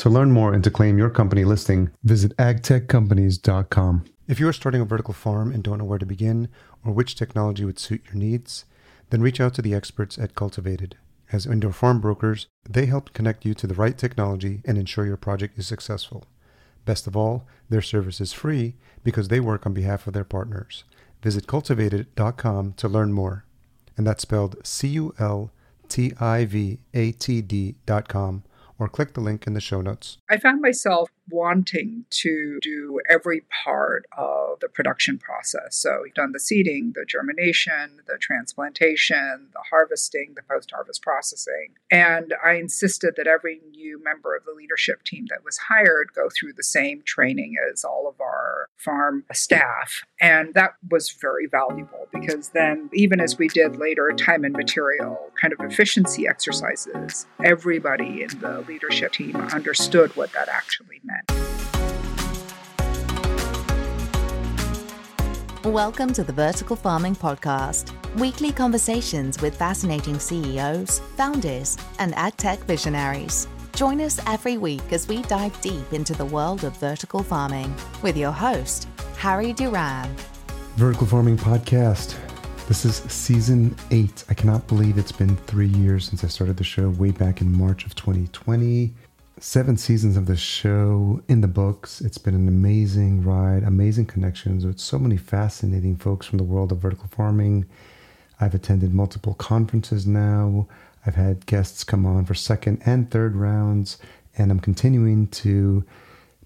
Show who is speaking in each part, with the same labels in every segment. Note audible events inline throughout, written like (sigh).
Speaker 1: To learn more and to claim your company listing, visit agtechcompanies.com. If you are starting a vertical farm and don't know where to begin or which technology would suit your needs, then reach out to the experts at Cultivatd. As indoor farm brokers, they help connect you to the right technology and ensure your project is successful. Best of all, their service is free because they work on behalf of their partners. Visit cultivatd.com to learn more. And that's spelled C U L T I V A T D.com or click the link in the show notes.
Speaker 2: I found myself wanting to do every part of the production process. So we've done the seeding, the germination, the transplantation, the harvesting, the post harvest processing. And I insisted that every new member of the leadership team that was hired go through the same training as all of our farm staff. And that was very valuable because then, even as we did later time and material kind of efficiency exercises, everybody in the leadership team understood what that actually meant.
Speaker 3: Welcome to the Vertical Farming Podcast, weekly conversations with fascinating CEOs, founders, and ag tech visionaries. Join us every week as we dive deep into the world of vertical farming with your host, Harry Duran.
Speaker 1: Vertical Farming Podcast. This is season eight. I cannot believe it's been three years since I started the show way back in March of 2020 seven seasons of the show in the books. It's been an amazing ride, amazing connections with so many fascinating folks from the world of vertical farming. I've attended multiple conferences now. I've had guests come on for second and third rounds, and I'm continuing to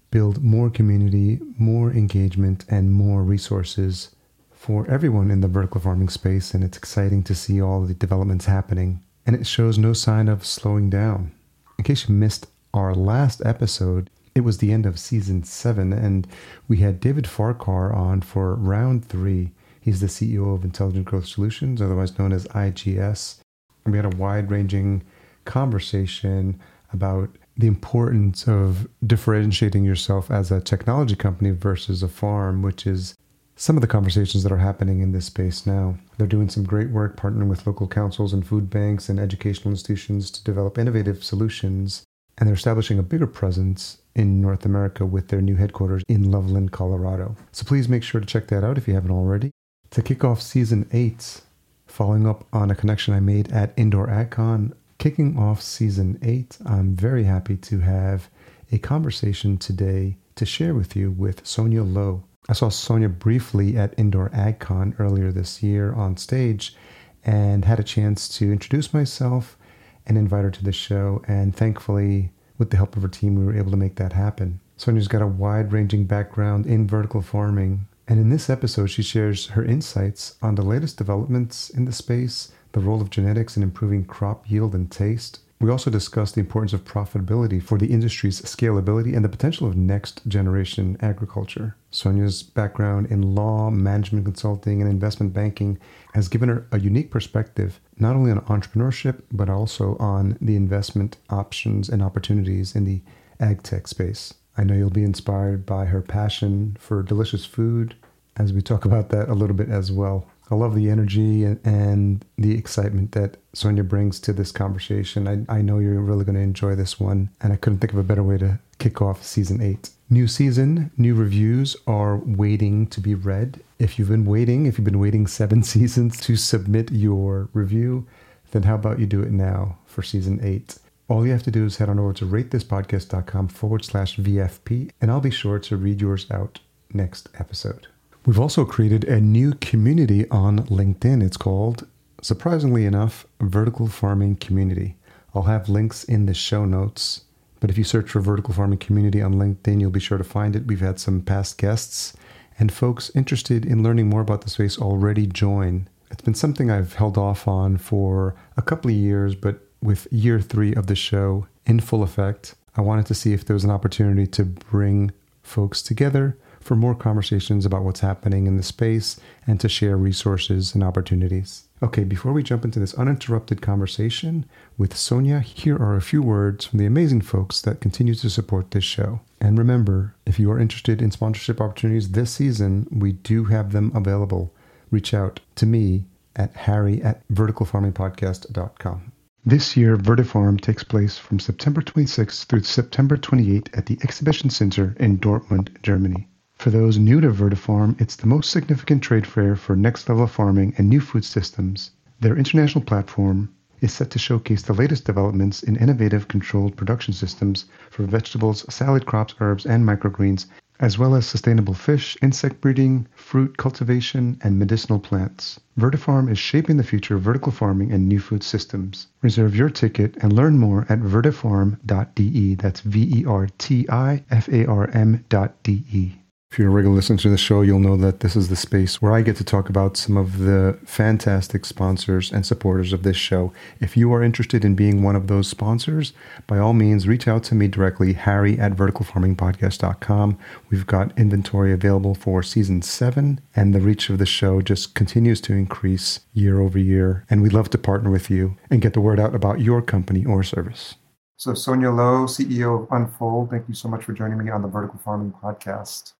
Speaker 1: build more community, more engagement, and more resources for everyone in the vertical farming space. And it's exciting to see all the developments happening. And it shows no sign of slowing down. In case you missed our last episode, it was the end of season seven, and we had David Farquhar on for round three. He's the CEO of Intelligent Growth Solutions, otherwise known as IGS. And we had a wide ranging conversation about the importance of differentiating yourself as a technology company versus a farm, which is some of the conversations that are happening in this space now. They're doing some great work partnering with local councils and food banks and educational institutions to develop innovative solutions and they're establishing a bigger presence in North America with their new headquarters in Loveland, Colorado. So please make sure to check that out if you haven't already. To kick off season eight, following up on a connection I made at Indoor AgCon, kicking off season eight, I'm very happy to have a conversation today to share with you with Sonia Lo. I saw Sonia briefly at Indoor AgCon earlier this year on stage and had a chance to introduce myself and invite her to the show. And thankfully, with the help of her team, we were able to make that happen. Sonia's got a wide ranging background in vertical farming. And in this episode, she shares her insights on the latest developments in the space, the role of genetics in improving crop yield and taste, we also discuss the importance of profitability for the industry's scalability and the potential of next generation agriculture. Sonia's background in law, management consulting, and investment banking has given her a unique perspective, not only on entrepreneurship, but also on the investment options and opportunities in the ag tech space. I know you'll be inspired by her passion for delicious food, as we talk about that a little bit as well. I love the energy and, the excitement that Sonia brings to this conversation. I, I know you're really going to enjoy this one, and I couldn't think of a better way to kick off season eight. New season, new reviews are waiting to be read. If you've been waiting, if you've been waiting seven (laughs) seasons to submit your review, then how about you do it now for season eight? All you have to do is head on over to ratethispodcast.com forward slash VFP, and I'll be sure to read yours out next episode. We've also created a new community on LinkedIn. It's called, surprisingly enough, Vertical Farming Community. I'll have links in the show notes. But if you search for Vertical Farming Community on LinkedIn, you'll be sure to find it. We've had some past guests and folks interested in learning more about the space already join. It's been something I've held off on for a couple of years, but with year three of the show in full effect, I wanted to see if there was an opportunity to bring folks together for more conversations about what's happening in the space and to share resources and opportunities. Okay, before we jump into this uninterrupted conversation with Sonia, here are a few words from the amazing folks that continue to support this show. And remember, if you are interested in sponsorship opportunities this season, we do have them available. Reach out to me at harry at verticalfarmingpodcast.com. This year, Vertifarm takes place from September 26th through September 28th at the Exhibition Center in Dortmund, Germany. For those new to Vertifarm, it's the most significant trade fair for next level farming and new food systems. Their international platform is set to showcase the latest developments in innovative controlled production systems for vegetables, salad crops, herbs, and microgreens as well as sustainable fish, insect breeding, fruit cultivation, and medicinal plants. Vertifarm is shaping the future of vertical farming and new food systems. Reserve your ticket and learn more at vertifarm.de. That's V E R T I F A R M.de. If you're a regular listener to the show, you'll know that this is the space where I get to talk about some of the fantastic sponsors and supporters of this show. If you are interested in being one of those sponsors, by all means, reach out to me directly, harry at verticalfarmingpodcast.com. We've got inventory available for season seven, and the reach of the show just continues to increase year over year. And we'd love to partner with you and get the word out about your company or service. So, Sonia Lo, CEO of Unfold, thank you so much for joining me on the Vertical Farming Podcast.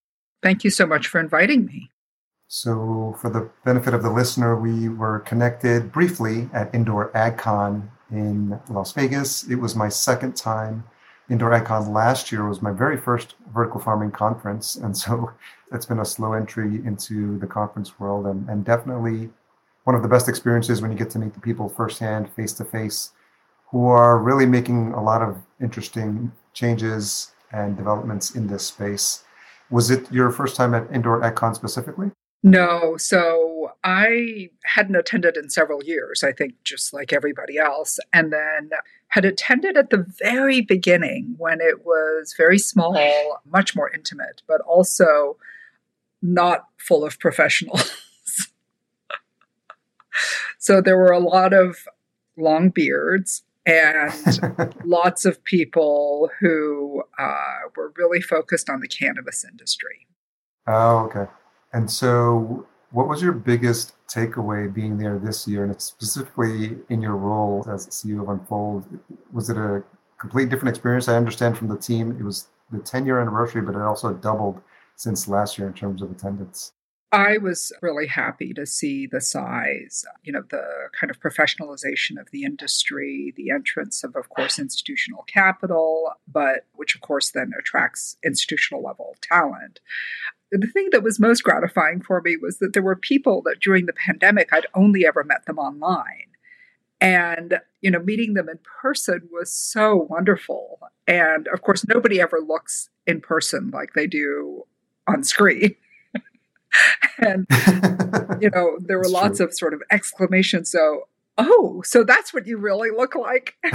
Speaker 2: Thank you so much for inviting me.
Speaker 1: So, for the benefit of the listener, we were connected briefly at Indoor AgCon in Las Vegas. It was my second time. Indoor AgCon last year was my very first vertical farming conference. And so (laughs) it's been a slow entry into the conference world and, and definitely one of the best experiences when you get to meet the people firsthand, face to face, who are really making a lot of interesting changes and developments in this space. Was it your first time at Indoor AgCon specifically?
Speaker 2: No. So I hadn't attended in several years, I think, just like everybody else. And then had attended at the very beginning when it was very small, much more intimate, but also not full of professionals. (laughs) so there were a lot of long beards and (laughs) lots of people who uh, were really focused on the cannabis industry.
Speaker 1: Oh, okay. And so, what was your biggest takeaway being there this year, and specifically in your role as CEO of Unfold? Was it a completely different experience? I understand from the team it was the 10 year anniversary, but it also doubled since last year in terms of attendance.
Speaker 2: I was really happy to see the size, you know, the kind of professionalization of the industry, the entrance of, of course, institutional capital, but which, of course, then attracts institutional level talent. The thing that was most gratifying for me was that there were people that during the pandemic I'd only ever met them online. And, you know, meeting them in person was so wonderful. And of course, nobody ever looks in person like they do on screen. (laughs) and you know there were lots true. of sort of exclamations so oh so that's what you really look like. (laughs)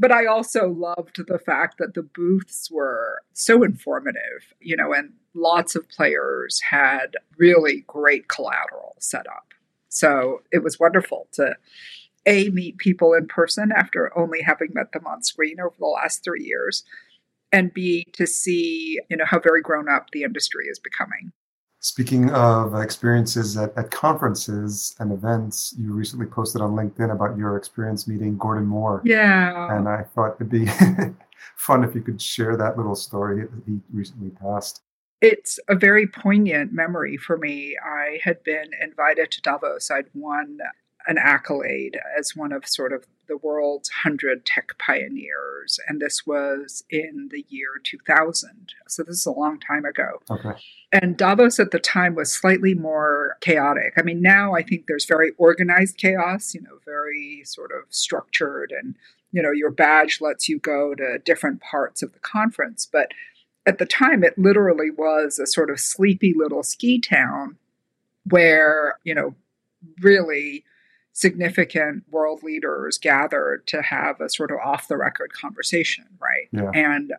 Speaker 2: But i also loved the fact that the booths were so informative you know and lots of players had really great collateral set up. So it was wonderful to a meet people in person after only having met them on screen over the last three years and b to see you know how very grown up the industry is becoming
Speaker 1: Speaking of experiences at, at, conferences and events, you recently posted on LinkedIn about your experience meeting Gordon Moore.
Speaker 2: Yeah.
Speaker 1: And I thought it'd be (laughs) fun if you could share that little story that he recently passed.
Speaker 2: It's a very poignant memory for me. I had been invited to Davos. I'd won an accolade as one of sort of the world's 100 tech pioneers. And this was in the year 2000. So this is a long time ago.
Speaker 1: Okay.
Speaker 2: And Davos at the time was slightly more chaotic. I mean, now I think there's very organized chaos, you know, very sort of structured, and, you know, your badge lets you go to different parts of the conference. But at the time, it literally was a sort of sleepy little ski town where, you know, really significant world leaders gathered to have a sort of off the record conversation, right?
Speaker 1: Yeah.
Speaker 2: And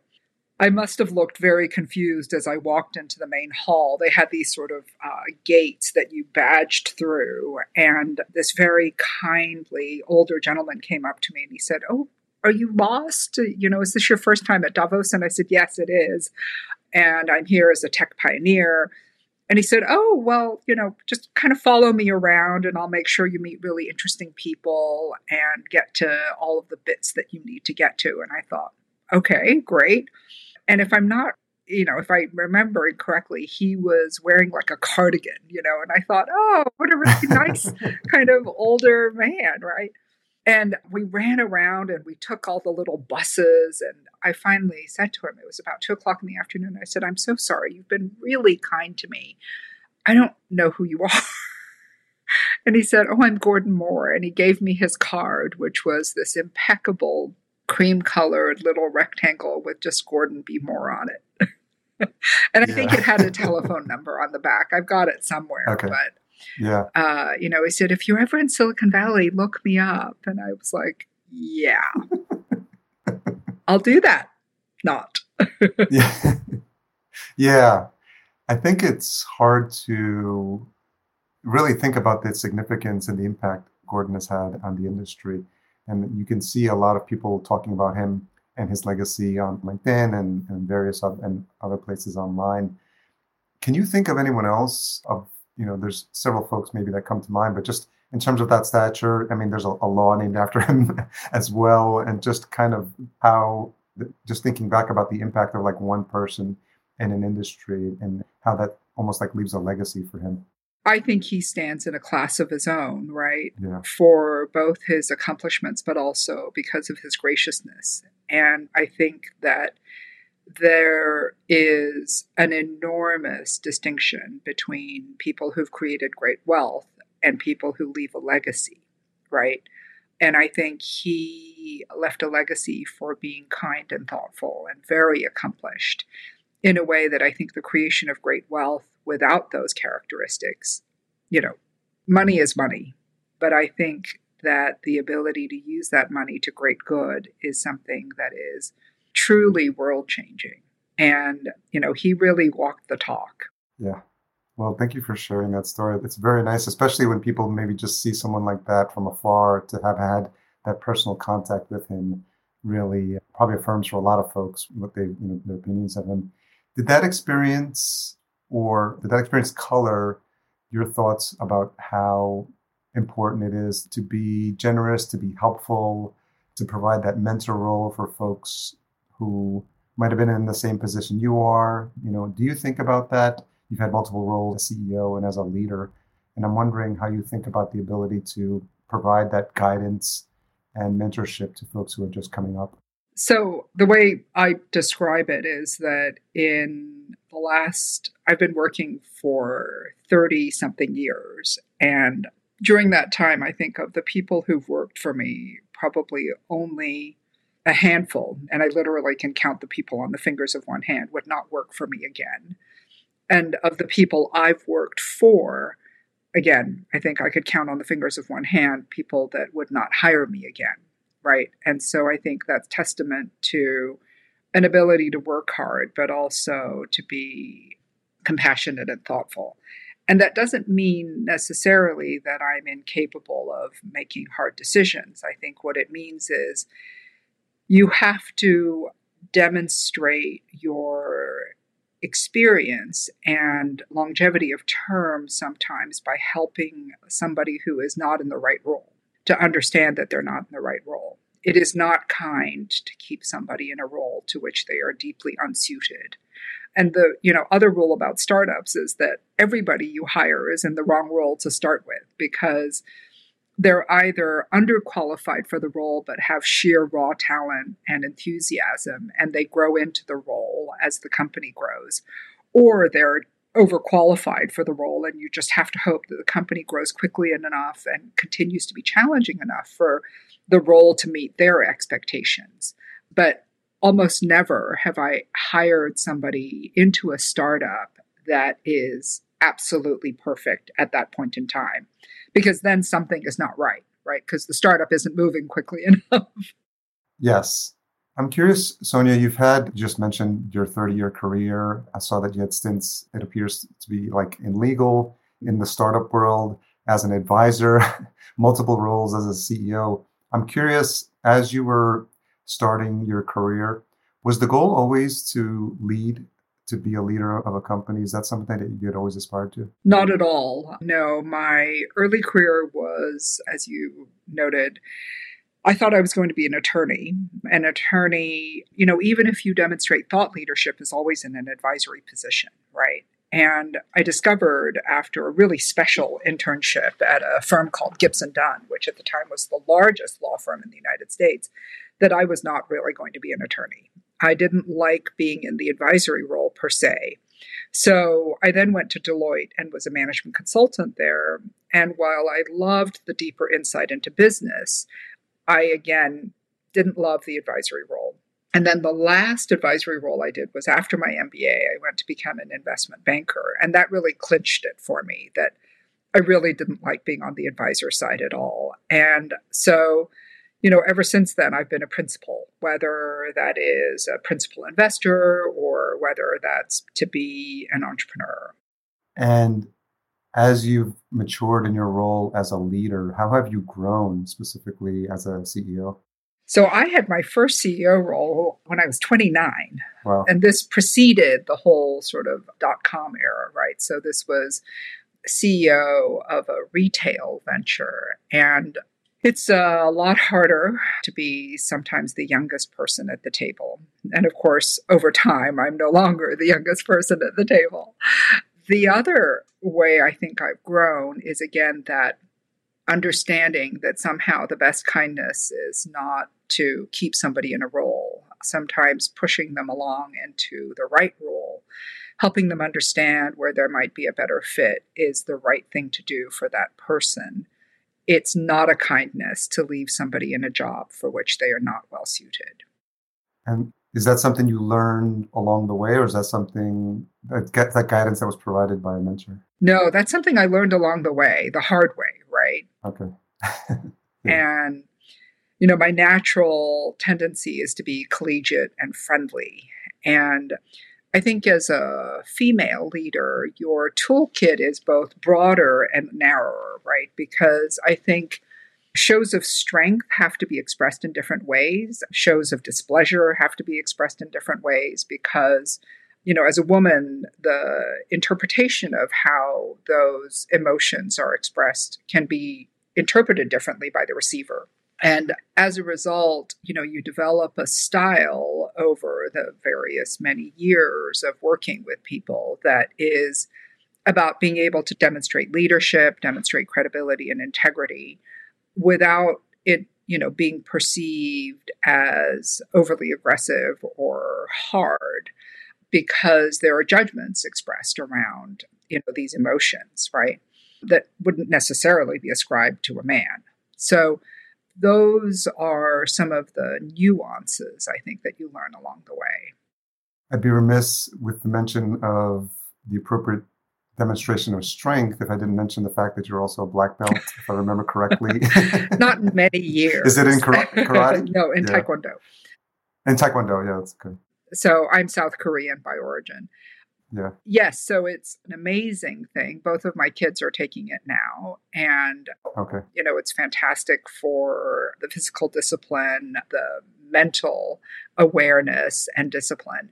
Speaker 2: I must have looked very confused as I walked into the main hall. They had these sort of uh, gates that you badged through, and this very kindly older gentleman came up to me and he said, Oh, are you lost? You know, is this your first time at Davos? And I said, Yes, it is. And I'm here as a tech pioneer. And he said, Oh, well, you know, just kind of follow me around and I'll make sure you meet really interesting people and get to all of the bits that you need to get to. And I thought, Okay, great. And if I'm not, you know, if I remember correctly, he was wearing like a cardigan, you know, and I thought, Oh, what a really (laughs) nice kind of older man, right? And we ran around and we took all the little buses. And I finally said to him, it was about two o'clock in the afternoon. I said, I'm so sorry. You've been really kind to me. I don't know who you (laughs) are. and he said, Oh, I'm Gordon Moore. And he gave me his card, which was this impeccable cream colored little rectangle with just Gordon B. Moore on it. (laughs) and I yeah. think it had a (laughs) telephone number on the back. I've got it somewhere,
Speaker 1: okay.
Speaker 2: but
Speaker 1: yeah.
Speaker 2: Uh, you know, he said, if you're ever in Silicon Valley, look me up. And I was like, yeah, (laughs) I'll do that. Not. (laughs)
Speaker 1: yeah. yeah. I think it's hard to really think about the significance and the impact Gordon has had on the industry. And you can see a lot of people talking about him and his legacy on LinkedIn and, and various other, and other places online. Can you think of anyone else of you know, there's several folks maybe that come to mind, but just in terms of that stature, I mean, there's a, a law named after him (laughs) as well, and just kind of how, just thinking back about the impact of like one person in an industry and how that almost like leaves a legacy for him.
Speaker 2: I think he stands in a class of his own, right?
Speaker 1: Yeah.
Speaker 2: For both his accomplishments, but also because of his graciousness. And I think that there is an enormous distinction between people who've created great wealth and people who leave a legacy, right? And I think he left a legacy for being kind and thoughtful and very accomplished in a way that I think the creation of great wealth without those characteristics, you know, money is money. But I think that the ability to use that money to great good is something that is truly world changing. And, you know, he really walked the talk.
Speaker 1: Yeah. Well, thank you for sharing that story. It's very nice, especially when people maybe just see someone like that from afar to have had that personal contact with him really uh, probably affirms for a lot of folks what they, you know, their opinions of him. Did that experience or did that experience color your thoughts about how important it is to be generous, to be helpful, to provide that mentor role for folks who might have been in the same position you are. You know, do you think about that? You've had multiple roles as CEO and as a leader, and I'm wondering how you think about the ability to provide that guidance and mentorship to folks who are just coming up.
Speaker 2: So the way I describe it is that in the last, I've been working for 30 something years. And during that time, I think of the people who've worked for me, probably only a handful, and I literally can count the people on the fingers of one hand, would not work for me again. And of the people I've worked for, again, I think I could count on the fingers of one hand people that would not hire me again. Right. And so I think that's testament to an ability to work hard, but also to be compassionate and thoughtful. And that doesn't mean necessarily that I'm incapable of making hard decisions. I think what it means is you have to demonstrate your experience and longevity of term sometimes by helping somebody who is not in the right role to understand that they're not in the right role. It is not kind to keep somebody in a role to which they are deeply unsuited. And the you know other rule about startups is that everybody you hire is in the wrong role to start with because they're either underqualified for the role but have sheer raw talent and enthusiasm and they grow into the role as the company grows. Or they're overqualified for the role and you just have to hope that the company grows quickly enough and continues to be challenging enough for the role to meet their expectations. But almost never have I hired somebody into a startup that is absolutely perfect at that point in time because then something is not right, right? Because the startup isn't moving quickly (laughs) enough.
Speaker 1: Yes. I'm curious, Sonia, you've had just mentioned your 30 year career. I saw that you had stints, it appears to be like in legal, in the startup world, as an advisor, (laughs) multiple roles as a CEO. I'm curious, as you were starting your career, was the goal always to lead, to be a leader of a company? Is that something that you had always aspired to?
Speaker 2: Not at all. No, my early career was, as you noted, I thought I was going to be an attorney. An attorney, you know, even if you demonstrate thought leadership, is always in an advisory position, right? And I discovered after a really special internship at a firm called Gibson Dunn, which at the time was the largest law firm in the United States, that I was not really going to be an attorney. I didn't like being in the advisory role per se. So I then went to Deloitte and was a management consultant there. And while I loved the deeper insight into business, I again didn't love the advisory role. And then the last advisory role I did was after my MBA, I went to become an investment banker. And that really clinched it for me that I really didn't like being on the advisor side at all. And so, you know, ever since then, I've been a principal, whether that is a principal investor or whether that's to be an entrepreneur.
Speaker 1: And as you've matured in your role as a leader, how have you grown specifically as a CEO?
Speaker 2: So I had my first CEO role when I was 29.
Speaker 1: Wow.
Speaker 2: And this preceded the whole sort of dot com era, right? So this was CEO of a retail venture. And it's a lot harder to be sometimes the youngest person at the table. And of course, over time, I'm no longer the youngest person at the table. The other way I think I've grown is again that understanding that somehow the best kindness is not to keep somebody in a role, sometimes pushing them along into the right role, helping them understand where there might be a better fit is the right thing to do for that person. It's not a kindness to leave somebody in a job for which they are not well suited.
Speaker 1: And is that something you learned along the way, or is that something that that guidance that was provided by a mentor?
Speaker 2: No, that's something I learned along the way, the hard way, right?
Speaker 1: Okay. (laughs)
Speaker 2: yeah. And you know, my natural tendency is to be collegiate and friendly. And I think as a female leader, your toolkit is both broader and narrower, right? Because I think shows of strength have to be expressed in different ways, shows of displeasure have to be expressed in different ways because you know, as a woman, the interpretation of how those emotions are expressed can be interpreted differently by the receiver. And as a result, you know, you develop a style over the various many years of working with people that is about being able to demonstrate leadership, demonstrate credibility and integrity without it, you know, being perceived as overly aggressive or hard because there are judgments expressed around, you know, these emotions, right? That wouldn't necessarily be ascribed to a man. So those are some of the nuances I think that you learn along the way.
Speaker 1: I'd be remiss with the mention of the appropriate demonstration of strength if I didn't mention the fact that you're also a black belt, if I remember correctly. (laughs)
Speaker 2: Not many (laughs) years.
Speaker 1: Is it in karate? (laughs)
Speaker 2: no, in yeah. taekwondo.
Speaker 1: In taekwondo, yeah, that's good.
Speaker 2: So I'm South Korean by origin.
Speaker 1: Yeah.
Speaker 2: Yes. So it's an amazing thing. Both of my kids are taking it now. And,
Speaker 1: okay.
Speaker 2: you know, it's fantastic for the physical discipline, the mental awareness and discipline.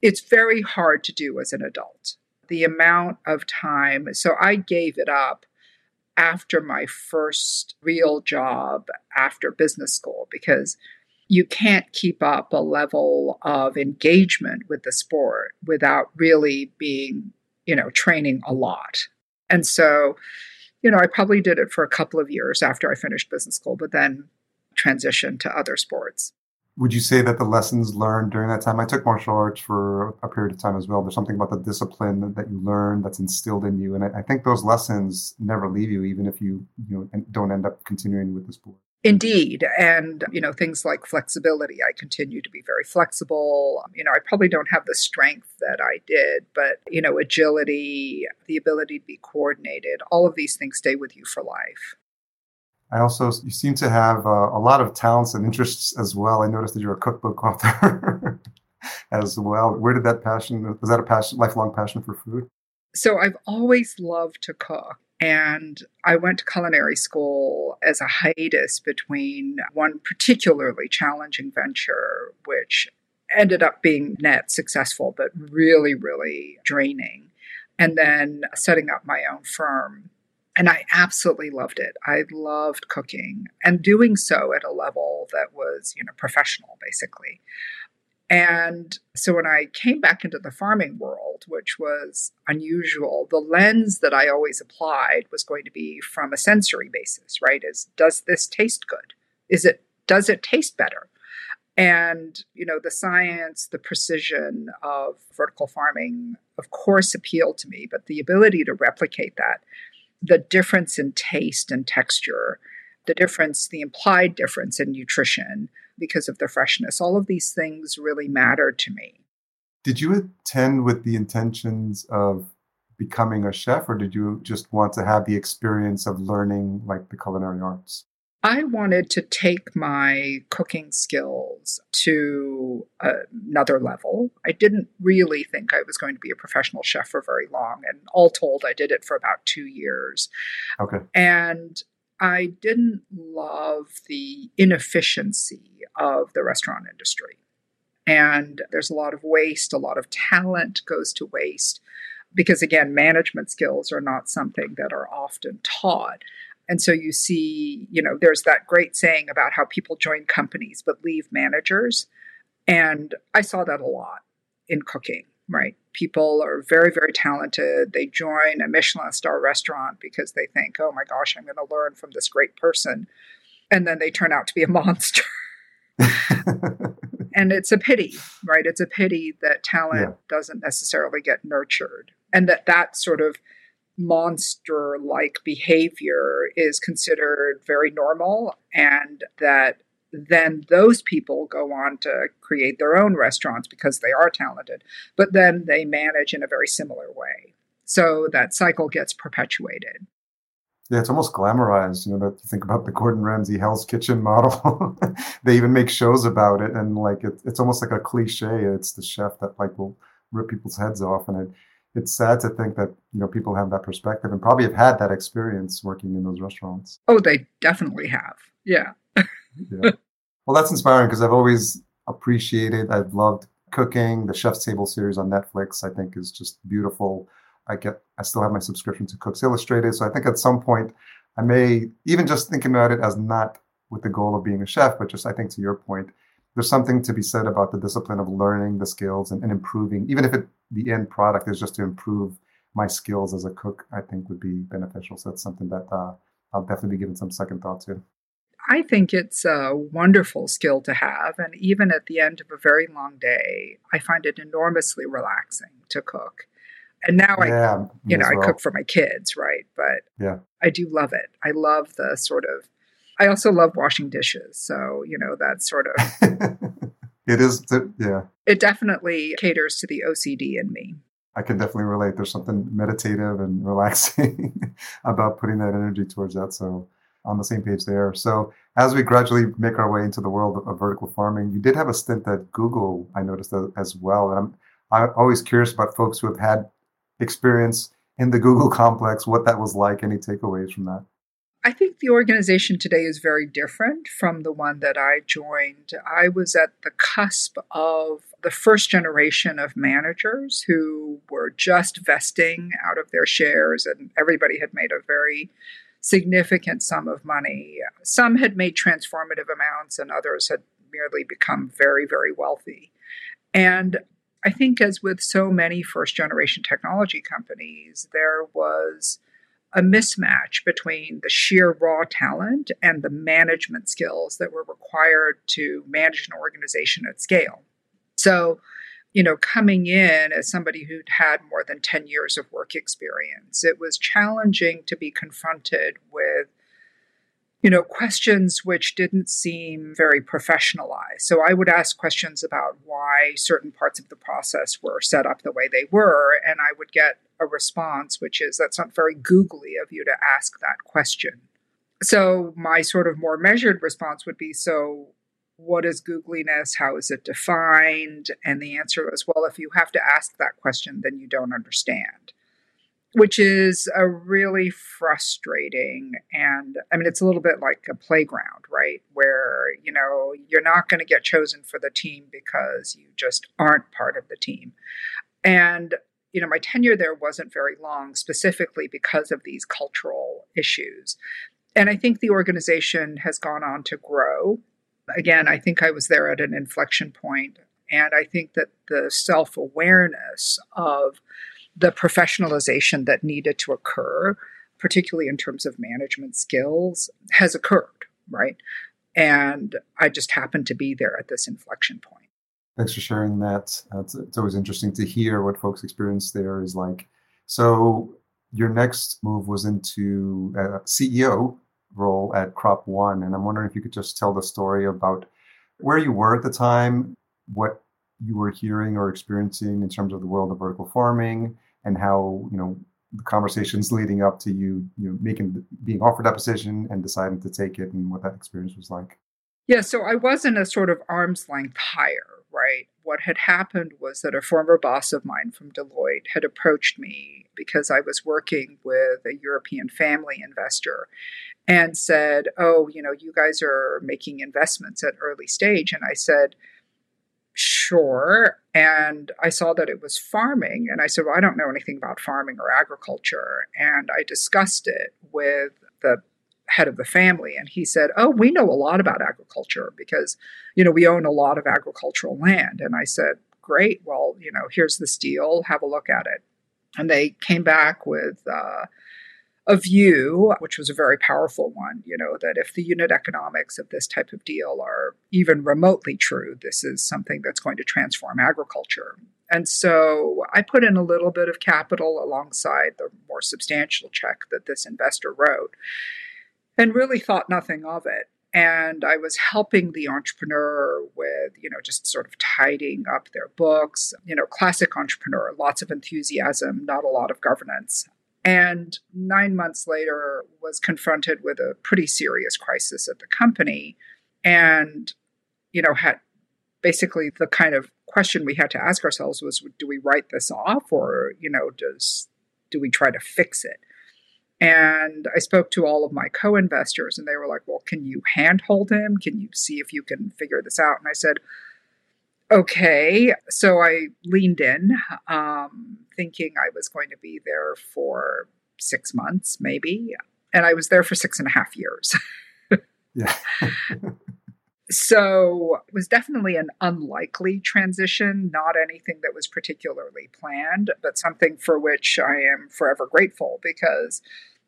Speaker 2: It's very hard to do as an adult. The amount of time. So I gave it up after my first real job after business school because you can't keep up a level of engagement with the sport without really being, you know, training a lot. And so, you know, I probably did it for a couple of years after I finished business school, but then transitioned to other sports.
Speaker 1: Would you say that the lessons learned during that time? I took martial arts for a period of time as well. There's something about the discipline that you learn that's instilled in you, and I think those lessons never leave you, even if you you know don't end up continuing with the sport.
Speaker 2: Indeed. And, you know, things like flexibility. I continue to be very flexible. You know, I probably don't have the strength that I did, but, you know, agility, the ability to be coordinated, all of these things stay with you for life.
Speaker 1: I also, you seem to have uh, a lot of talents and interests as well. I noticed that you're a cookbook (laughs) author as well. Where did that passion, was that a passion, lifelong passion for food?
Speaker 2: So I've always loved to cook. And I went to culinary school as a hiatus between one particularly challenging venture, which ended up being net successful, but really, really draining, and then setting up my own firm. And I absolutely loved it. I loved cooking and doing so at a level that was, you know, professional, basically. And so when I came back into the farming world, which was unusual, the lens that I always applied was going to be from a sensory basis, right? Is does this taste good? Is it does it taste better? And you know, the science, the precision of vertical farming, of course, appealed to me, but the ability to replicate that, the difference in taste and texture, the difference, the implied difference in nutrition, because of the freshness. All of these things really mattered to me.
Speaker 1: Did you attend with the intentions of becoming a chef, or did you just want to have the experience of learning like the culinary arts?
Speaker 2: I wanted to take my cooking skills to another level. I didn't really think I was going to be a professional chef for very long. And all told, I did it for about two years.
Speaker 1: Okay.
Speaker 2: And I didn't love the inefficiency of the restaurant industry. And there's a lot of waste, a lot of talent goes to waste because, again, management skills are not something that are often taught. And so you see, you know, there's that great saying about how people join companies but leave managers. And I saw that a lot in cooking right? People are very, very talented. They join a Michelin star restaurant because they think, oh my gosh, I'm going to learn from this great person. And then they turn out to be a (laughs) monster. and it's a pity, right? It's a pity that talent yeah. doesn't necessarily get nurtured and that that sort of monster like behavior is considered very normal and that then those people go on to create their own restaurants because they are talented, but then they manage in a very similar way. So that cycle gets perpetuated.
Speaker 1: Yeah, it's almost glamorized. You know, that you think about the Gordon Ramsay Hell's Kitchen model. (laughs) they even make shows about it, and like it, it's almost like a cliche. It's the chef that like will rip people's heads off, and it, it's sad to think that you know people have that perspective and probably have had that experience working in those restaurants.
Speaker 2: Oh, they definitely have. Yeah.
Speaker 1: Yeah. Well, that's inspiring because I've always appreciated, I've loved cooking. The Chef's Table series on Netflix, I think, is just beautiful. I get, I still have my subscription to Cooks Illustrated. So I think at some point, I may, even just thinking about it as not with the goal of being a chef, but just I think to your point, there's something to be said about the discipline of learning the skills and, and improving, even if it, the end product is just to improve my skills as a cook, I think would be beneficial. So it's something that uh, I'll definitely be giving some second thought to.
Speaker 2: I think it's a wonderful skill to have. And even at the end of a very long day, I find it enormously relaxing to cook. And now yeah, I, you know, well. I cook for my kids, right? But
Speaker 1: yeah,
Speaker 2: I do love it. I love the sort of, I also love washing dishes. So, you know, that sort of. (laughs)
Speaker 1: it is, yeah.
Speaker 2: It definitely caters to the OCD in me.
Speaker 1: I can definitely relate. There's something meditative and relaxing (laughs) about putting that energy towards that. So, on the same page there. So as we gradually make our way into the world of, vertical farming, you did have a stint at Google, I noticed uh, as well. And I'm, I'm always curious about folks who have had experience in the Google complex, what that was like, any takeaways from that?
Speaker 2: I think the organization today is very different from the one that I joined. I was at the cusp of the first generation of managers who were just vesting out of their shares, and everybody had made a very significant sum of money. Some had made transformative amounts, and others had merely become very, very wealthy. And I think, as with so many first generation technology companies, there was a mismatch between the sheer raw talent and the management skills that were required to manage an organization at scale. So, you know, coming in as somebody who'd had more than 10 years of work experience, it was challenging to be confronted with you know, questions which didn't seem very professionalized. So I would ask questions about why certain parts of the process were set up the way they were, and I would get a response which is that's not very googly of you to ask that question. So my sort of more measured response would be so what is googliness? How is it defined? And the answer was, well, if you have to ask that question, then you don't understand which is a really frustrating and i mean it's a little bit like a playground right where you know you're not going to get chosen for the team because you just aren't part of the team and you know my tenure there wasn't very long specifically because of these cultural issues and i think the organization has gone on to grow again i think i was there at an inflection point and i think that the self-awareness of the professionalization that needed to occur, particularly in terms of management skills, has occurred, right? And I just happened to be there at this inflection point.
Speaker 1: Thanks for sharing that. Uh, it's, always interesting to hear what folks experience there is like. So, your next move was into a CEO role at Crop One. And I'm wondering if you could just tell the story about where you were at the time, what you were hearing or experiencing in terms of the world of vertical farming, and how you know the conversations leading up to you, you know, making being offered that position and deciding to take it, and what that experience was like.
Speaker 2: Yeah, so I wasn't a sort of arm's length hire, right? What had happened was that a former boss of mine from Deloitte had approached me because I was working with a European family investor and said, Oh, you know, you guys are making investments at early stage. And I said, Sure. And I saw that it was farming. And I said, Well, I don't know anything about farming or agriculture. And I discussed it with the head of the family. And he said, Oh, we know a lot about agriculture because, you know, we own a lot of agricultural land. And I said, Great. Well, you know, here's this deal. Have a look at it. And they came back with, uh, a view, which was a very powerful one, you know, that if the unit economics of this type of deal are even remotely true, this is something that's going to transform agriculture. And so I put in a little bit of capital alongside the more substantial check that this investor wrote and really thought nothing of it. And I was helping the entrepreneur with, you know, just sort of tidying up their books, you know, classic entrepreneur, lots of enthusiasm, not a lot of governance and nine months later was confronted with a pretty serious crisis at the company and you know had basically the kind of question we had to ask ourselves was do we write this off or you know does do we try to fix it? And i spoke to all of my co-investors and they were like well can you handhold him? Can you see if you can figure this out? And i said okay. So I leaned in, um, thinking I was going to be there for six months, maybe. And I was there for six and a half years.
Speaker 1: yeah. (laughs)
Speaker 2: so it was definitely an unlikely transition, not anything that was particularly planned, but something for which I am forever grateful because,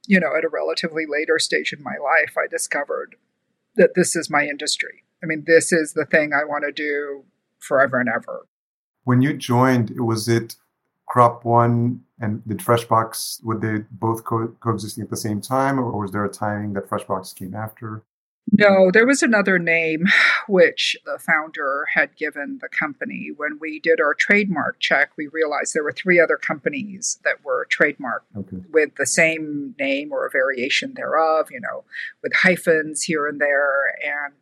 Speaker 2: you know, at a relatively later stage in my life, I discovered that this is my industry. I mean, this is the thing I want to do forever and ever.
Speaker 1: When you joined, was it Crop One and did Freshbox, were they both co- coexisting at the same time, or was there a timing that Freshbox came after?
Speaker 2: No, there was another name which the founder had given the company. When we did our trademark check, we realized there were three other companies that were trademarked okay. with the same name or a variation thereof, you know, with hyphens here and there. And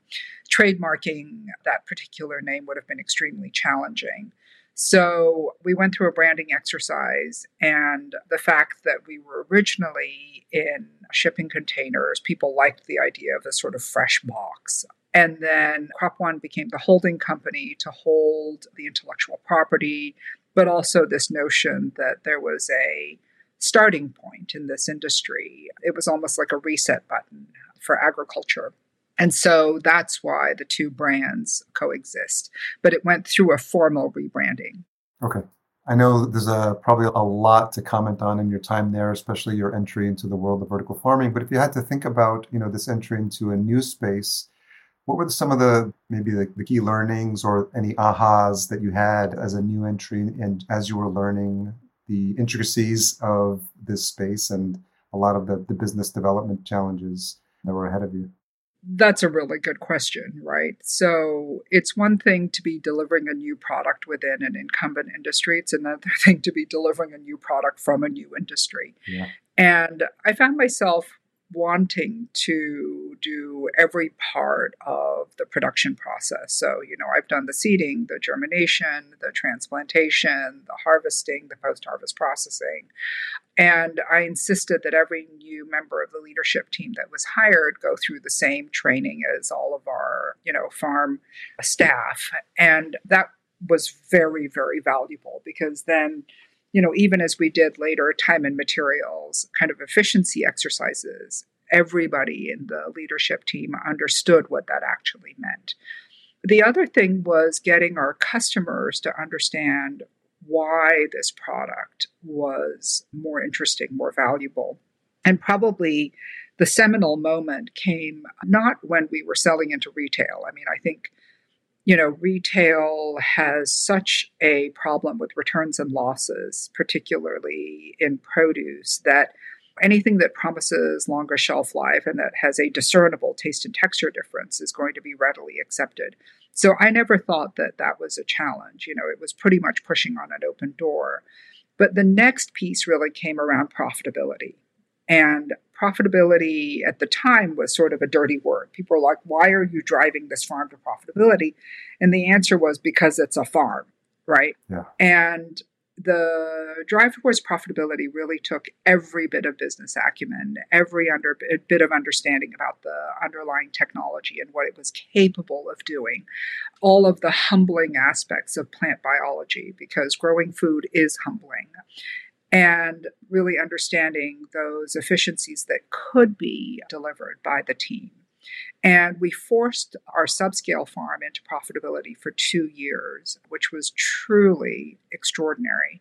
Speaker 2: trademarking that particular name would have been extremely challenging. So we went through a branding exercise, and the fact that we were originally in shipping containers, people liked the idea of a sort of fresh box. And then Crop One became the holding company to hold the intellectual property, but also this notion that there was a starting point in this industry. It was almost like a reset button for agriculture. And so that's why the two brands coexist. But it went through a formal rebranding.
Speaker 1: Okay. I know there's a, probably a lot to comment on in your time there, especially your entry into the world of vertical farming. But if you had to think about, you know, this entry into a new space, what were some of the maybe the, the key learnings or any ahas that you had as a new entry and as you were learning the intricacies of this space and a lot of the, the business development challenges that were ahead of you?
Speaker 2: That's a really good question, right? So it's one thing to be delivering a new product within an incumbent industry, it's another (laughs) thing to be delivering a new product from a new industry. Yeah. And I found myself wanting to do every part of the production process. So, you know, I've done the seeding, the germination, the transplantation, the harvesting, the post harvest processing. And I insisted that every new member of the leadership team that was hired go through the same training as all of our, you know, farm staff. And that was very, very valuable because then you know, even as we did later time and materials kind of efficiency exercises, everybody in the leadership team understood what that actually meant. The other thing was getting our customers to understand why this product was more interesting, more valuable. And probably the seminal moment came not when we were selling into retail. I mean, I think you know, retail has such a problem with returns and losses, particularly in produce, that anything that promises longer shelf life and that has a discernible taste and texture difference is going to be readily accepted. So I never thought that that was a challenge. You know, it was pretty much pushing on an open door. But the next piece really came around profitability. And profitability at the time was sort of a dirty word. People were like, why are you driving this farm to profitability? And the answer was because it's a farm, right?
Speaker 1: Yeah.
Speaker 2: And the drive towards profitability really took every bit of business acumen, every under, bit of understanding about the underlying technology and what it was capable of doing, all of the humbling aspects of plant biology, because growing food is humbling and really understanding those efficiencies that could be delivered by the team. And we forced our subscale farm into profitability for two years, which was truly extraordinary.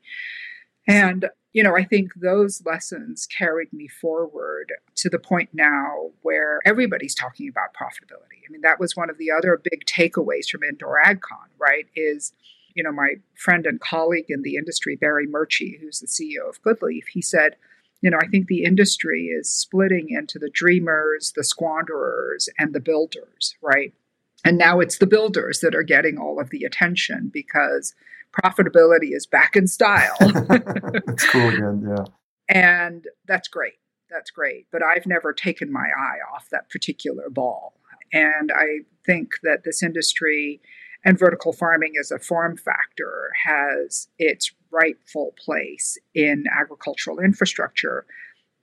Speaker 2: And, you know, I think those lessons carried me forward to the point now where everybody's talking about profitability. I mean, that was one of the other big takeaways from Indoor AgCon, right? Is you know, my friend and colleague in the industry, Barry Murchie, who's the CEO of Goodleaf, he said, you know, I think the industry is splitting into the dreamers, the squanderers, and the builders, right? And now it's the builders that are getting all of the attention because profitability is back in style. (laughs)
Speaker 1: it's cool again, yeah.
Speaker 2: And that's great. That's great. But I've never taken my eye off that particular ball. And I think that this industry and vertical farming as a form factor has its rightful place in agricultural infrastructure,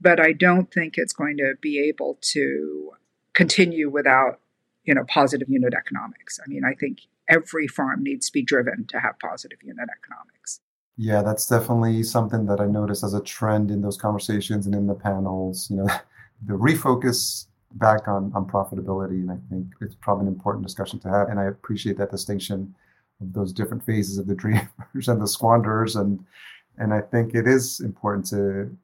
Speaker 2: but I don't think it's going to be able to continue without, you know, positive unit economics. I mean, I think every farm needs to be driven to have positive unit economics.
Speaker 1: Yeah, that's definitely something that I noticed as a trend in those conversations and in the panels. You know, (laughs) the refocus back on, on profitability. And I think it's probably an important discussion to have. And I appreciate that distinction of those different phases of the (laughs) dreamers and the squanderers. And and I think it is important to,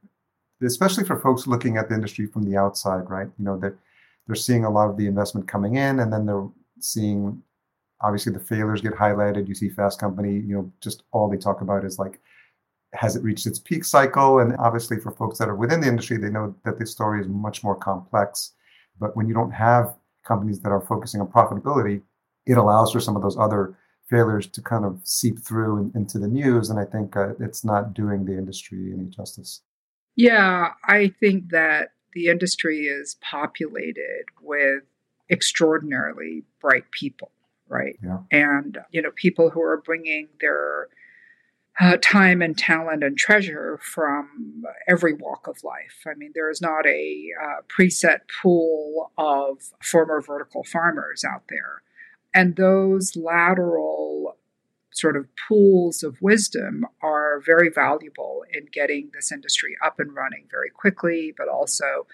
Speaker 1: especially for folks looking at the industry from the outside, right? You know, they're, they're seeing a lot of the investment coming in and then they're seeing obviously the failures get highlighted. You see Fast Company, you know, just all they talk about is like, has it reached its peak cycle? And obviously, for folks that are within the industry, they know that the story is much more complex. But when you don't have companies that are focusing on profitability, it allows for some of those other failures to kind of seep through in, into the news. And I think uh, it's not doing the industry any justice.
Speaker 2: Yeah, I think that the industry is populated with extraordinarily bright people, right?
Speaker 1: Yeah.
Speaker 2: And, you know, people who are bringing their uh, time and talent and treasure from every walk of life. I mean, there is not a uh, preset pool of former vertical farmers out there. And those lateral sort of pools of wisdom are very valuable in getting this industry up and running very quickly, but also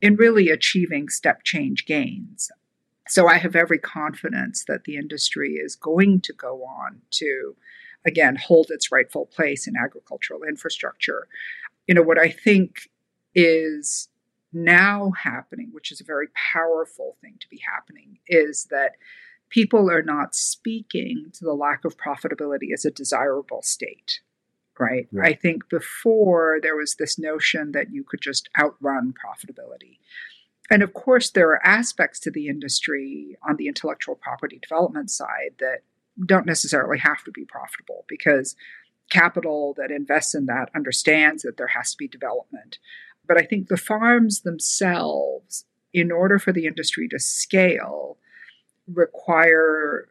Speaker 2: in really achieving step change gains. So I have every confidence that the industry is going to go on to again hold its rightful place in agricultural infrastructure. You know, what I think is now happening, which is a very powerful thing to be happening, is that people are not speaking to the lack of profitability as a desirable state. Right. Yeah. I think before there was this notion that you could just outrun profitability. And of course, there are aspects to the industry on the intellectual property development side that don't necessarily have to be profitable because capital that invests in that understands that there has to be development. But I think the farms themselves, in order for the industry to scale, require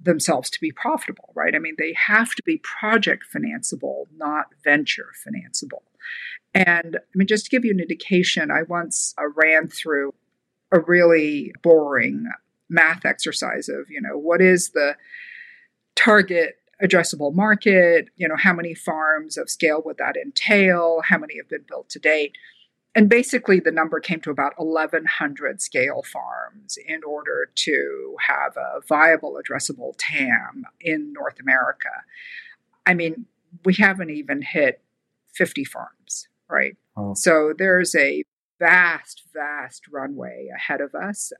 Speaker 2: themselves to be profitable, right? I mean, they have to be project financeable, not venture financeable. And I mean, just to give you an indication, I once uh, ran through a really boring math exercise of, you know, what is the target addressable market? You know, how many farms of scale would that entail? How many have been built to date? And basically, the number came to about 1,100 scale farms in order to have a viable addressable TAM in North America. I mean, we haven't even hit 50 farms, right? Oh. So there's a vast, vast runway ahead of us.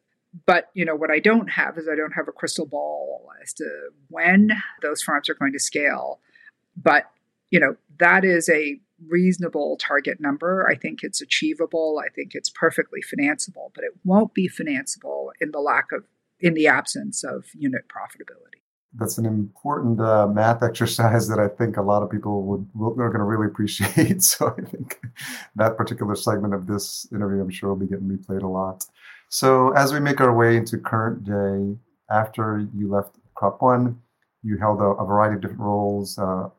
Speaker 2: But you know what I don't have is I don't have a crystal ball as to when those farms are going to scale. But you know that is a reasonable target number. I think it's achievable. I think it's perfectly financeable, but it won't be financeable in the lack of in the absence of unit profitability.
Speaker 1: That's an important uh, math (laughs) exercise that I think a lot of people would are going to really appreciate. (laughs) so I think that particular segment of this interview, I'm sure, will be getting replayed a lot. So as we make our way into current day, after you left Crop One, you held a, a variety of different roles. Uh,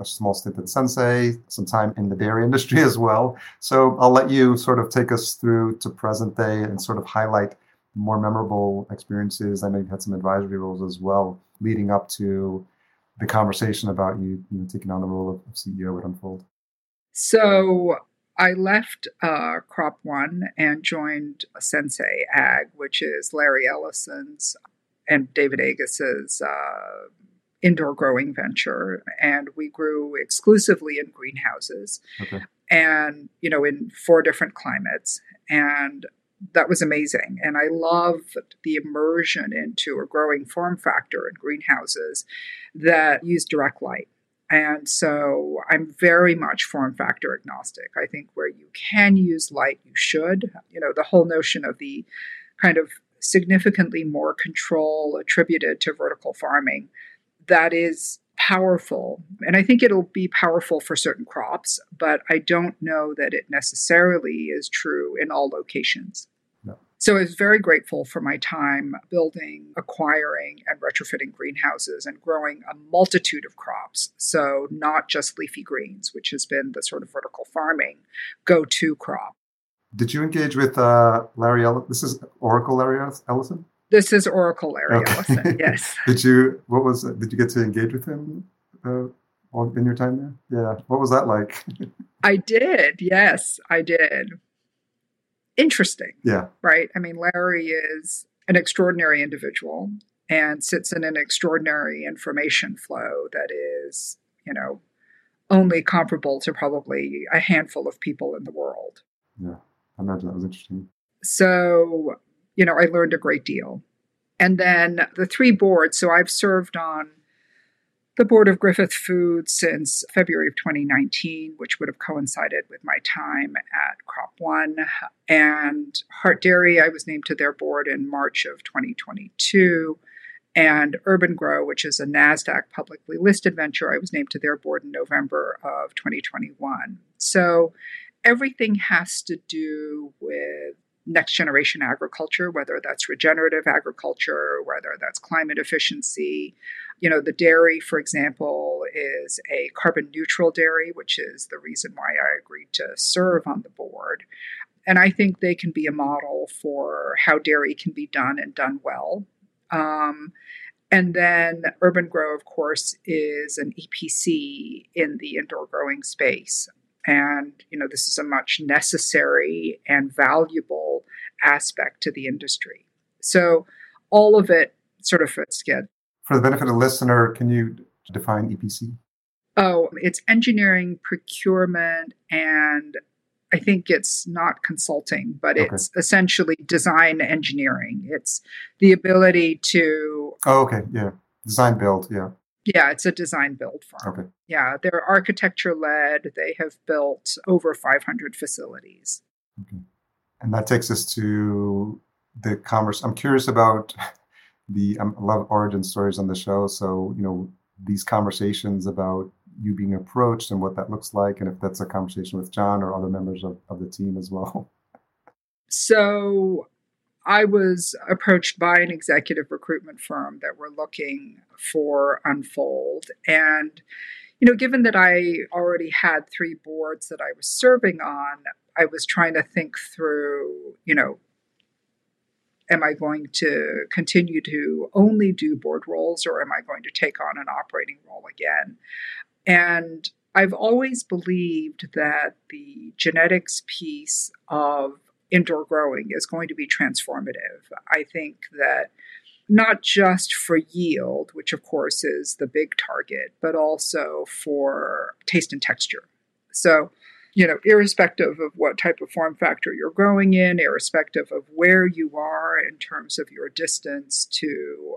Speaker 1: a small stint at Sensei, some time in the dairy (laughs) industry as well. So I'll let you sort of take us through to present day and sort of highlight more memorable experiences. I know you've had some advisory roles as well, leading up to the conversation about you, you know, taking on the role of, CEO would unfold.
Speaker 2: So I left uh, Crop One and joined Sensei Ag, which is Larry Ellison's and David Agus's uh, indoor growing venture. And we grew exclusively in greenhouses okay. and, you know, in four different climates. And that was amazing. And I loved the immersion into a growing form factor in greenhouses that use direct light. And so I'm very much form factor agnostic. I think where you can use light, you should. You know, the whole notion of the kind of significantly more control attributed to vertical farming, that is powerful. And I think it'll be powerful for certain crops, but I don't know that it necessarily is true in all locations. So I was very grateful for my time building, acquiring, and retrofitting greenhouses and growing a multitude of crops. So not just leafy greens, which has been the sort of vertical farming go to crop.
Speaker 1: Did you engage with uh, Larry Ellison? This is Oracle Larry Ellison?
Speaker 2: This is Oracle Larry okay. Ellison, (laughs) yes.
Speaker 1: did you, what was, did you get to engage with him? Uh, in your time there? Yeah. What was that like? (laughs)
Speaker 2: I did. Yes, I did interesting.
Speaker 1: Yeah.
Speaker 2: Right. I mean, Larry is an extraordinary individual and sits in an extraordinary information flow that is, you know, only comparable to probably a handful of people in the world.
Speaker 1: Yeah. I imagine that was interesting.
Speaker 2: So, you know, I learned a great deal. And then the three boards, so I've served on the board of Griffith Foods since February of 2019, which would have coincided with my time at Crop One. And Hart Dairy, I was named to their board in March of 2022. And urban-gro, which is a NASDAQ publicly listed venture, I was named to their board in November of 2021. So everything has to do with next generation agriculture, whether that's regenerative agriculture, whether that's climate efficiency. You know, the dairy, for example, is a carbon neutral dairy, which is the reason why I agreed to serve on the board. And I think they can be a model for how dairy can be done and done well. Um, and then urban-gro, of course, is an EPC in the indoor growing space. And, you know, this is a much necessary and valuable aspect to the industry. So all of it sort of fits together.
Speaker 1: For the benefit of the listener, can you define EPC?
Speaker 2: Oh, it's engineering, procurement, and I think it's not consulting, but okay. it's essentially design engineering. It's the ability to.
Speaker 1: Oh, okay. Yeah. Design build. Yeah.
Speaker 2: Yeah, it's a design build firm.
Speaker 1: Okay.
Speaker 2: Yeah, they're architecture led. They have built over 500 facilities. Okay.
Speaker 1: And that takes us to the commerce. I'm curious about (laughs) the um, I love origin stories on the show. So you know these conversations about you being approached and what that looks like, and if that's a conversation with John or other members of, of the team as well.
Speaker 2: So I was approached by an executive recruitment firm that were looking for Unfold. And, you know, given that I already had three boards that I was serving on, I was trying to think through, you know, am I going to continue to only do board roles or am I going to take on an operating role again? And I've always believed that the genetics piece of indoor growing is going to be transformative. I think that not just for yield, which of course is the big target, but also for taste and texture. So, you know, irrespective of what type of form factor you're growing in, irrespective of where you are in terms of your distance to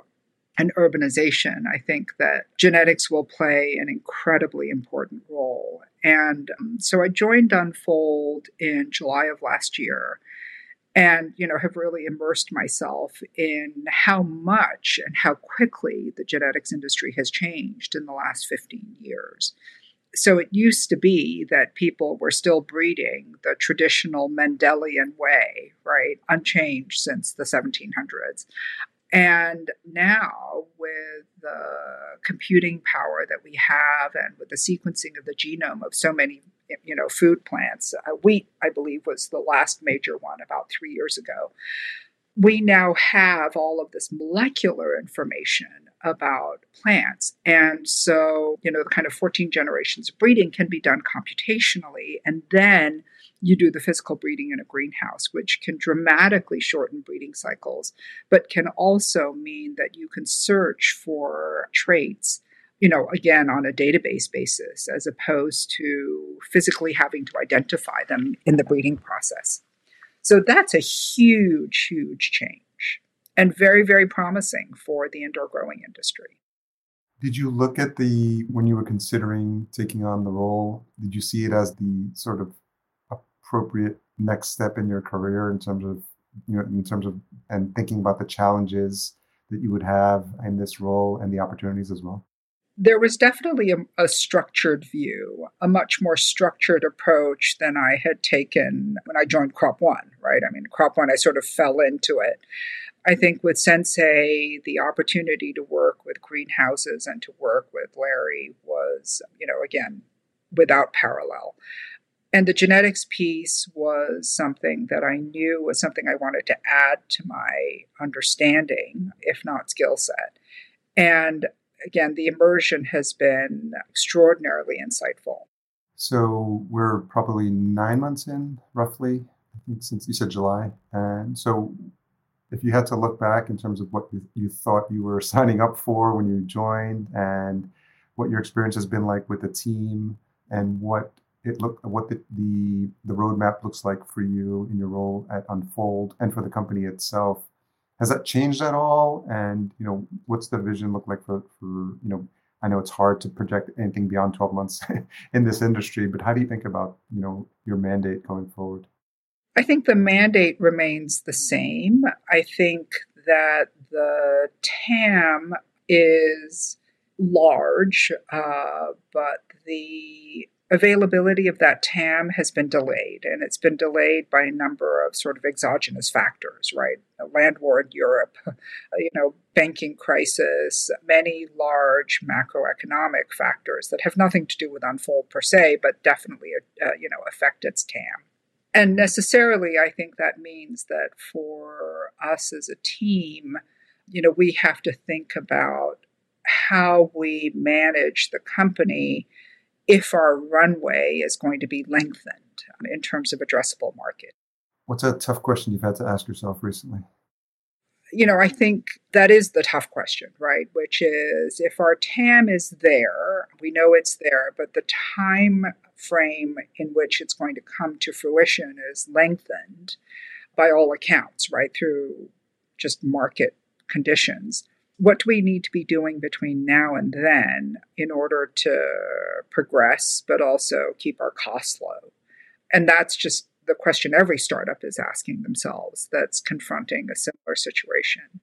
Speaker 2: an urbanization, I think that genetics will play an incredibly important role. And um, so I joined Unfold in July of last year and you know have really immersed myself in how much and how quickly the genetics industry has changed in the last 15 years. So it used to be that people were still breeding the traditional mendelian way right? Unchanged since the 1700s and now, with the computing power that we have and with the sequencing of the genome of so many you know, food plants, uh, wheat, I believe, was the last major one about three years ago. We now have all of this molecular information about plants. And so, you know, the kind of 14 generations of breeding can be done computationally. And then you do the physical breeding in a greenhouse, which can dramatically shorten breeding cycles, but can also mean that you can search for traits, you know, again, on a database basis, as opposed to physically having to identify them in the breeding process. So that's a huge, huge change and very, very promising for the indoor growing industry.
Speaker 1: Did you look at the, when you were considering taking on the role, did you see it as the sort of appropriate next step in your career in terms of you know in terms of and thinking about the challenges that you would have in this role and the opportunities as well
Speaker 2: there was definitely a, a, structured view, a much more structured approach than I had taken when I joined Crop One, right? I mean, Crop One, I sort of fell into it. I think with Sensei, the opportunity to work with greenhouses and to work with Larry was, you know, again, without parallel. And the genetics piece was something that I knew was something I wanted to add to my understanding, if not skill set. And again, the immersion has been extraordinarily insightful.
Speaker 1: So we're probably nine months in, roughly, I think, since you said July. And so if you had to look back in terms of what you, thought you were (laughs) signing up for when you joined and what your experience has been like with the team and what it look what the, the the roadmap looks like for you in your role at Unfold and for the company itself. Has that changed at all? And you know, what's the vision look like for for you know? I know it's hard to project anything beyond 12 months (laughs) in this industry, but how do you think about you know your mandate going forward?
Speaker 2: I think the mandate remains the same. I think that the TAM is large, uh, but the availability of that TAM has been delayed, and it's been delayed by a number of sort of exogenous factors, right? A land war in Europe, (laughs) you know, banking crisis, many large macroeconomic factors that have nothing to do with Unfold per se, but definitely, uh, you know, affect its TAM. And necessarily, I think that means that for us as a team, you know, we have to think about how we manage the company if our runway is going to be lengthened um, in terms of addressable market.
Speaker 1: What's a tough question you've had to ask yourself recently?
Speaker 2: You know, I think that is the tough question, right? Which is if our TAM is there, we know it's there, but the time frame in which it's going to come to fruition is lengthened by all accounts, right? Through just market conditions what do we need to be doing between now and then in order to progress, but also keep our costs low? And that's just the question every startup is asking themselves that's confronting a similar situation.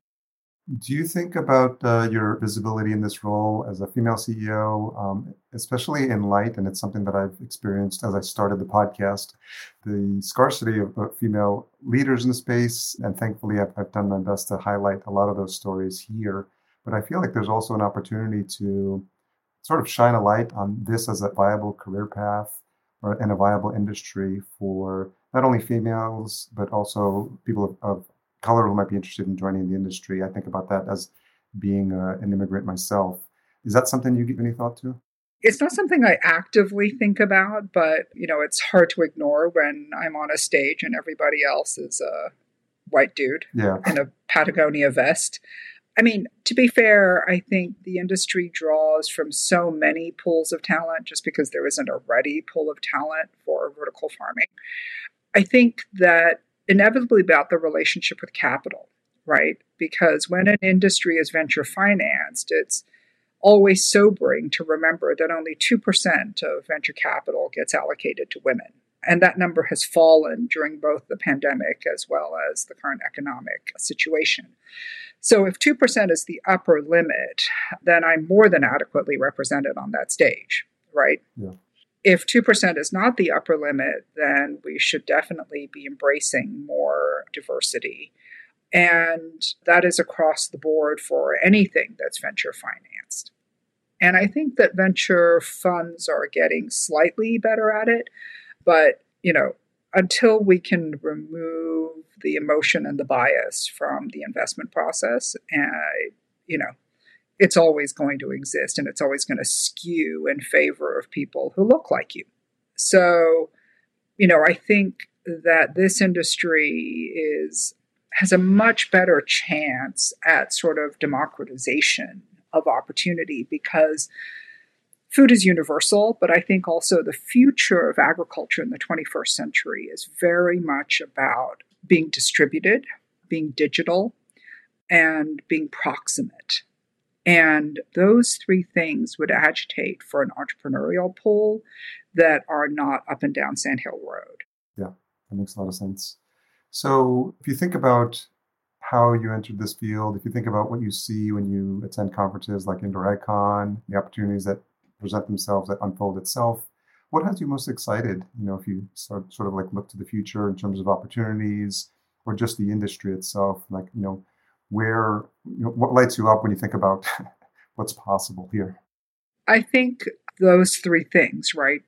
Speaker 1: Do you think about uh, your visibility in this role as a female CEO, um, especially in light, and it's something that I've experienced as I started the podcast, the scarcity of, of female leaders in the space, and thankfully I've, I've, done my best to highlight a lot of those stories here. But I feel like there's also an opportunity to sort of shine a light on this as a viable career path or, and a viable industry for not only females but also people of, of color who might be interested in joining the industry. I think about that as being uh, an immigrant myself. Is that something you give any thought to?
Speaker 2: It's not something I actively think about, but you know, it's hard to ignore when I'm on a stage and everybody else is a white dude
Speaker 1: yeah.
Speaker 2: in a Patagonia vest. I mean, to be fair, I think the industry draws from so many pools of talent just because there isn't a ready pool of talent for vertical farming. I think that inevitably about the relationship with capital, right? Because when an industry is venture financed, it's always sobering to remember that only 2% of venture capital gets allocated to women. And that number has fallen during both the pandemic as well as the current economic situation. So, if 2% is the upper limit, then I'm more than adequately represented on that stage, right?
Speaker 1: Yeah
Speaker 2: if 2% is not the upper limit, then we should definitely be embracing more diversity. And that is across the board for anything that's venture financed. And I think that venture funds are getting slightly better at it. But, you know, until we can remove the emotion and the bias from the investment process, uh, you know, it's always going to exist and it's always going to skew in favor of people who look like you. So, you know, I think that this industry is has a much better chance at sort of democratization of opportunity because food is universal, but I think also the future of agriculture in the 21st century is very much about being distributed, being digital, and being proximate. And those three things would agitate for an entrepreneurial pool that are not up and down Sand Hill Road.
Speaker 1: Yeah, that makes a lot of sense. So if you think about how you entered this field, if you think about what you see when you attend conferences like Indoor AgCon, the opportunities that present themselves that unfold itself, what has you most excited? You know, if you sort sort of like look to the future in terms of opportunities or just the industry itself, like, you know, where you know, what lights you up when you think about (laughs) what's possible here?
Speaker 2: I think those three things, right?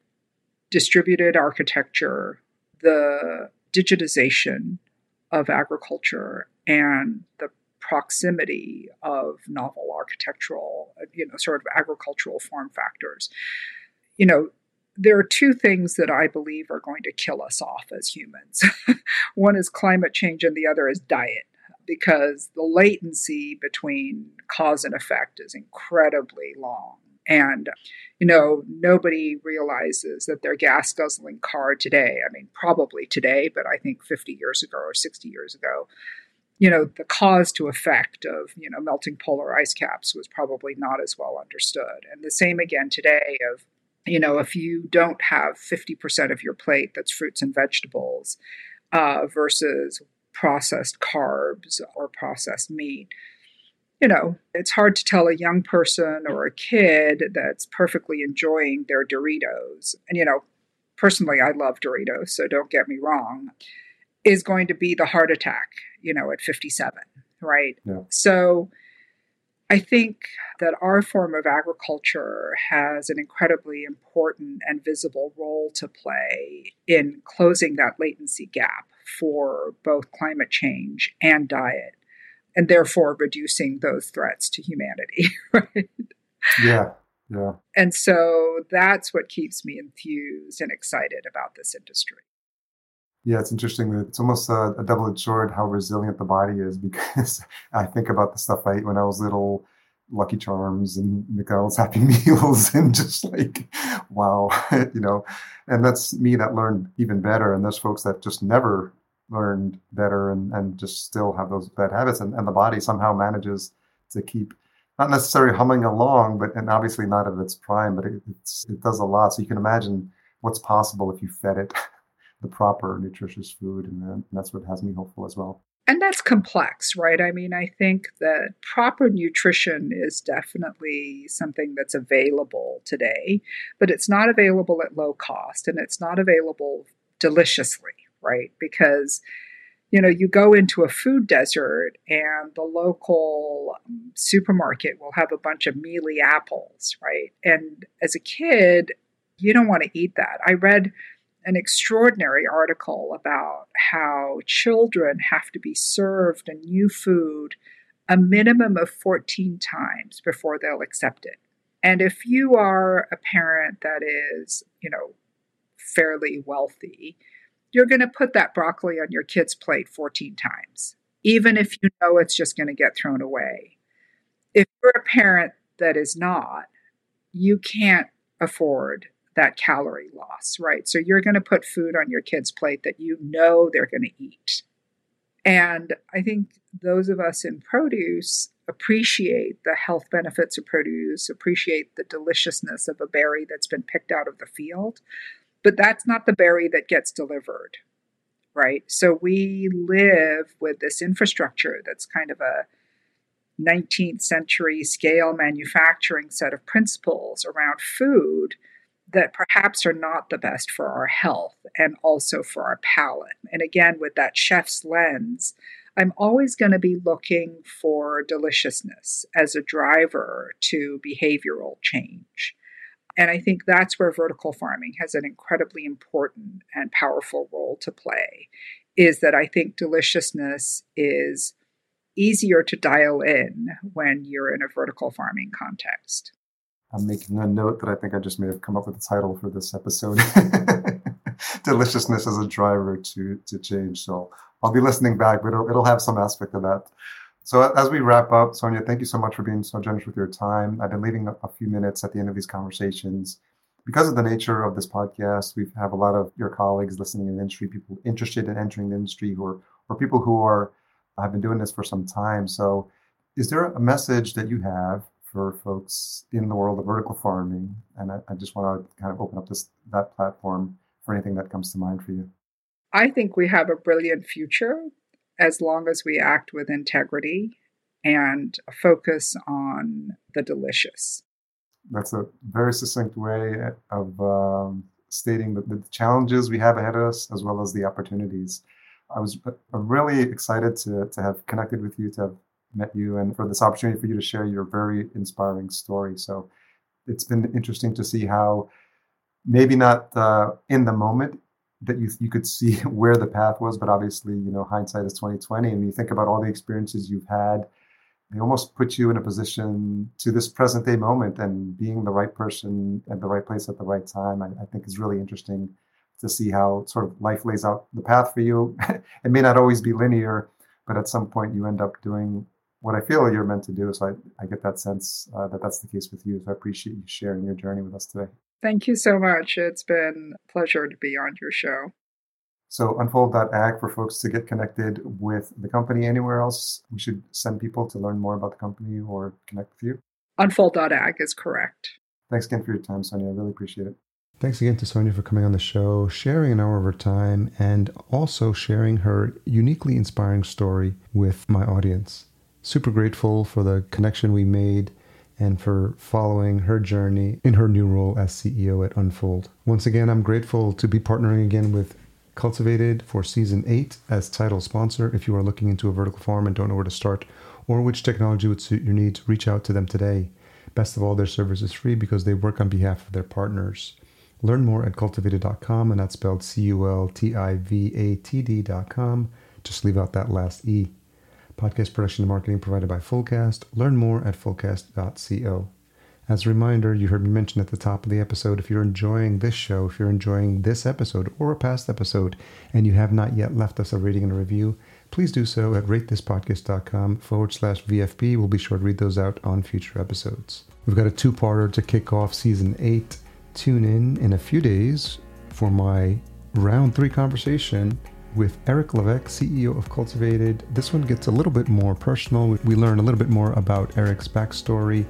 Speaker 2: Distributed architecture, the digitization of agriculture, and the proximity of novel architectural, you know, sort of agricultural form factors. You know, there are two things that I believe are going to kill us off as humans. (laughs) One is climate change, and the other is diet because the latency between cause and effect is incredibly long. And, you know, nobody realizes that their gas guzzling car today, I mean, probably today, but I think 50 years ago or 60 years ago, you know, the cause to effect of, you know, melting polar ice caps was probably not as well understood. And the same again today of, you know, if you don't have 50% of your plate that's fruits and vegetables uh, versus processed carbs or processed meat. You know, it's hard to tell a young person or a kid that's perfectly enjoying their Doritos. And, you know, personally, I love Doritos, so don't get me wrong, is going to be the heart attack, you know, at 57, right?
Speaker 1: Yeah.
Speaker 2: So I think that our form of agriculture has an incredibly important and visible role to play in closing that latency gap for both climate change and diet, and therefore reducing those threats to humanity, (laughs) right?
Speaker 1: Yeah, yeah.
Speaker 2: And so that's what keeps me enthused and excited about this industry.
Speaker 1: Yeah, it's interesting it's almost a, a double-edged sword how resilient the body is (laughs) because I think about the stuff I ate when I was little, Lucky Charms and McDonald's Happy (laughs) Meals, and just like, wow, you know, and that's me that learned even better. And there's folks that just never learned better and, and just still have those bad habits and, and the body somehow manages to keep not necessarily humming along but and obviously not at its prime but it, it does a lot so you can imagine what's possible if you fed it (laughs) the proper nutritious food, and, and that's what has me hopeful as well.
Speaker 2: And that's complex, right? I mean, I think that proper nutrition is definitely something that's available today, but it's not available at low cost and it's not available deliciously, right? Because you know, you go into a food desert and the local um, supermarket will have a bunch of mealy apples, right? And as a kid, you don't want to eat that. I read an extraordinary article about how children have to be served a new food a minimum of 14 times before they'll accept it. And if you are a parent that is, you know, fairly wealthy, you're going to put that broccoli on your kid's plate 14 times, even if you know it's just going to get thrown away. If you're a parent that is not, you can't afford that calorie loss, right? So you're going to put food on your kid's plate that you know they're going to eat. And I think those of us in produce appreciate the health benefits of produce, appreciate the deliciousness of a berry that's been picked out of the field. But that's not the berry that gets delivered, right? So we live with this infrastructure that's kind of a 19th century scale manufacturing set of principles around food that perhaps are not the best for our health and also for our palate. And again, with that chef's lens, I'm always going to be looking for deliciousness as a driver to behavioral change. And I think that's where vertical farming has an incredibly important and powerful role to play is that I think deliciousness is easier to dial in when you're in a vertical farming context.
Speaker 1: I'm making a note that I think I just may have come up with the title for this episode. (laughs) Deliciousness as a driver to to change. So I'll be listening back, but it'll, it'll have some aspect of that. So as we wrap up, Sonia, thank you so much for being so generous with your time. I've been leaving a, few minutes at the end of these conversations. Because of the nature of this podcast, we have a lot of your colleagues listening in the industry, people interested in entering the industry, who are, or people who are have been doing this for some time. So, is there a message that you have for folks in the world of vertical farming? And I, I just want to kind of open up this that platform for anything that comes to mind for you.
Speaker 2: I think we have a brilliant future as long as we act with integrity and focus on the delicious.
Speaker 1: That's a very succinct way of um, stating the, the challenges we have ahead of us as well as the opportunities. I was really excited to, to have connected with you, to have met you, and for this opportunity for you to share your very inspiring story. So it's been interesting to see how maybe not uh, in the moment that you you could see (laughs) where the path was, but obviously, you know, hindsight is twenty twenty, and you think about all the experiences you've had, they almost put you in a position to this present day moment, and being the right person at the right place at the right time. I, I think is really interesting to see how sort of life lays out the path for you. (laughs) it may not always be linear, but at some point you end up doing what I feel you're meant to do. So I, I get that sense uh, that that's the case with you. So I appreciate you sharing your journey with us today.
Speaker 2: Thank you so much. It's been a pleasure to be on your show.
Speaker 1: So unfold.ag for folks to get connected with the company. Anywhere else we should send people to learn more about the company or connect with you?
Speaker 2: Unfold.ag is correct.
Speaker 1: Thanks again for your time, Sonia. I really appreciate it. Thanks again to Sonia for coming on the show, sharing an hour of her time, and also sharing her uniquely inspiring story with my audience. Super grateful for the connection we made and for following her journey in her new role as CEO at Unfold. Once again, I'm grateful to be partnering again with Cultivatd for season 8 as title sponsor. If you are looking into a vertical farm and don't know where to start or which technology would suit your needs, reach out to them today. Best of all, their service is free because they work on behalf of their partners. Learn more at cultivatd.com, and that's spelled C U L T I V A T D.com. Just leave out that last E. Podcast production and marketing provided by Fullcast. Learn more at fullcast.co. As a reminder, you heard me mention at the top of the episode if you're enjoying this show, if you're enjoying this episode or a past episode, and you have not yet left us a rating and a review, please do so at ratethispodcast.com forward slash VFP. We'll be sure to read those out on future episodes. We've got a two parter to kick off season eight. Tune in in a few days for my round three conversation with Eric Levesque, CEO of Cultivatd. This one gets a little bit more personal. We learn a little bit more about Eric's backstory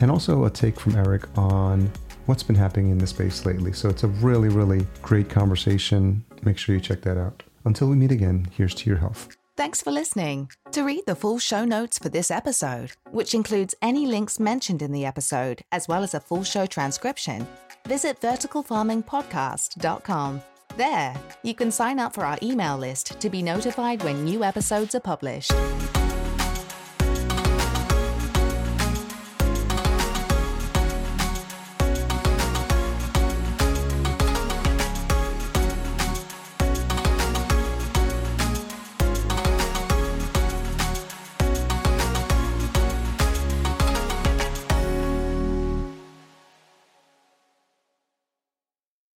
Speaker 1: and also a take from Eric on what's been happening in the space lately. So it's a really, really great conversation. Make sure you check that out. Until we meet again, here's to your health.
Speaker 3: Thanks for listening. To read the full show notes for this episode, which includes any links mentioned in the episode, as well as a full show transcription, visit verticalfarmingpodcast.com. There, you can sign up for our email list to be notified when new episodes are published.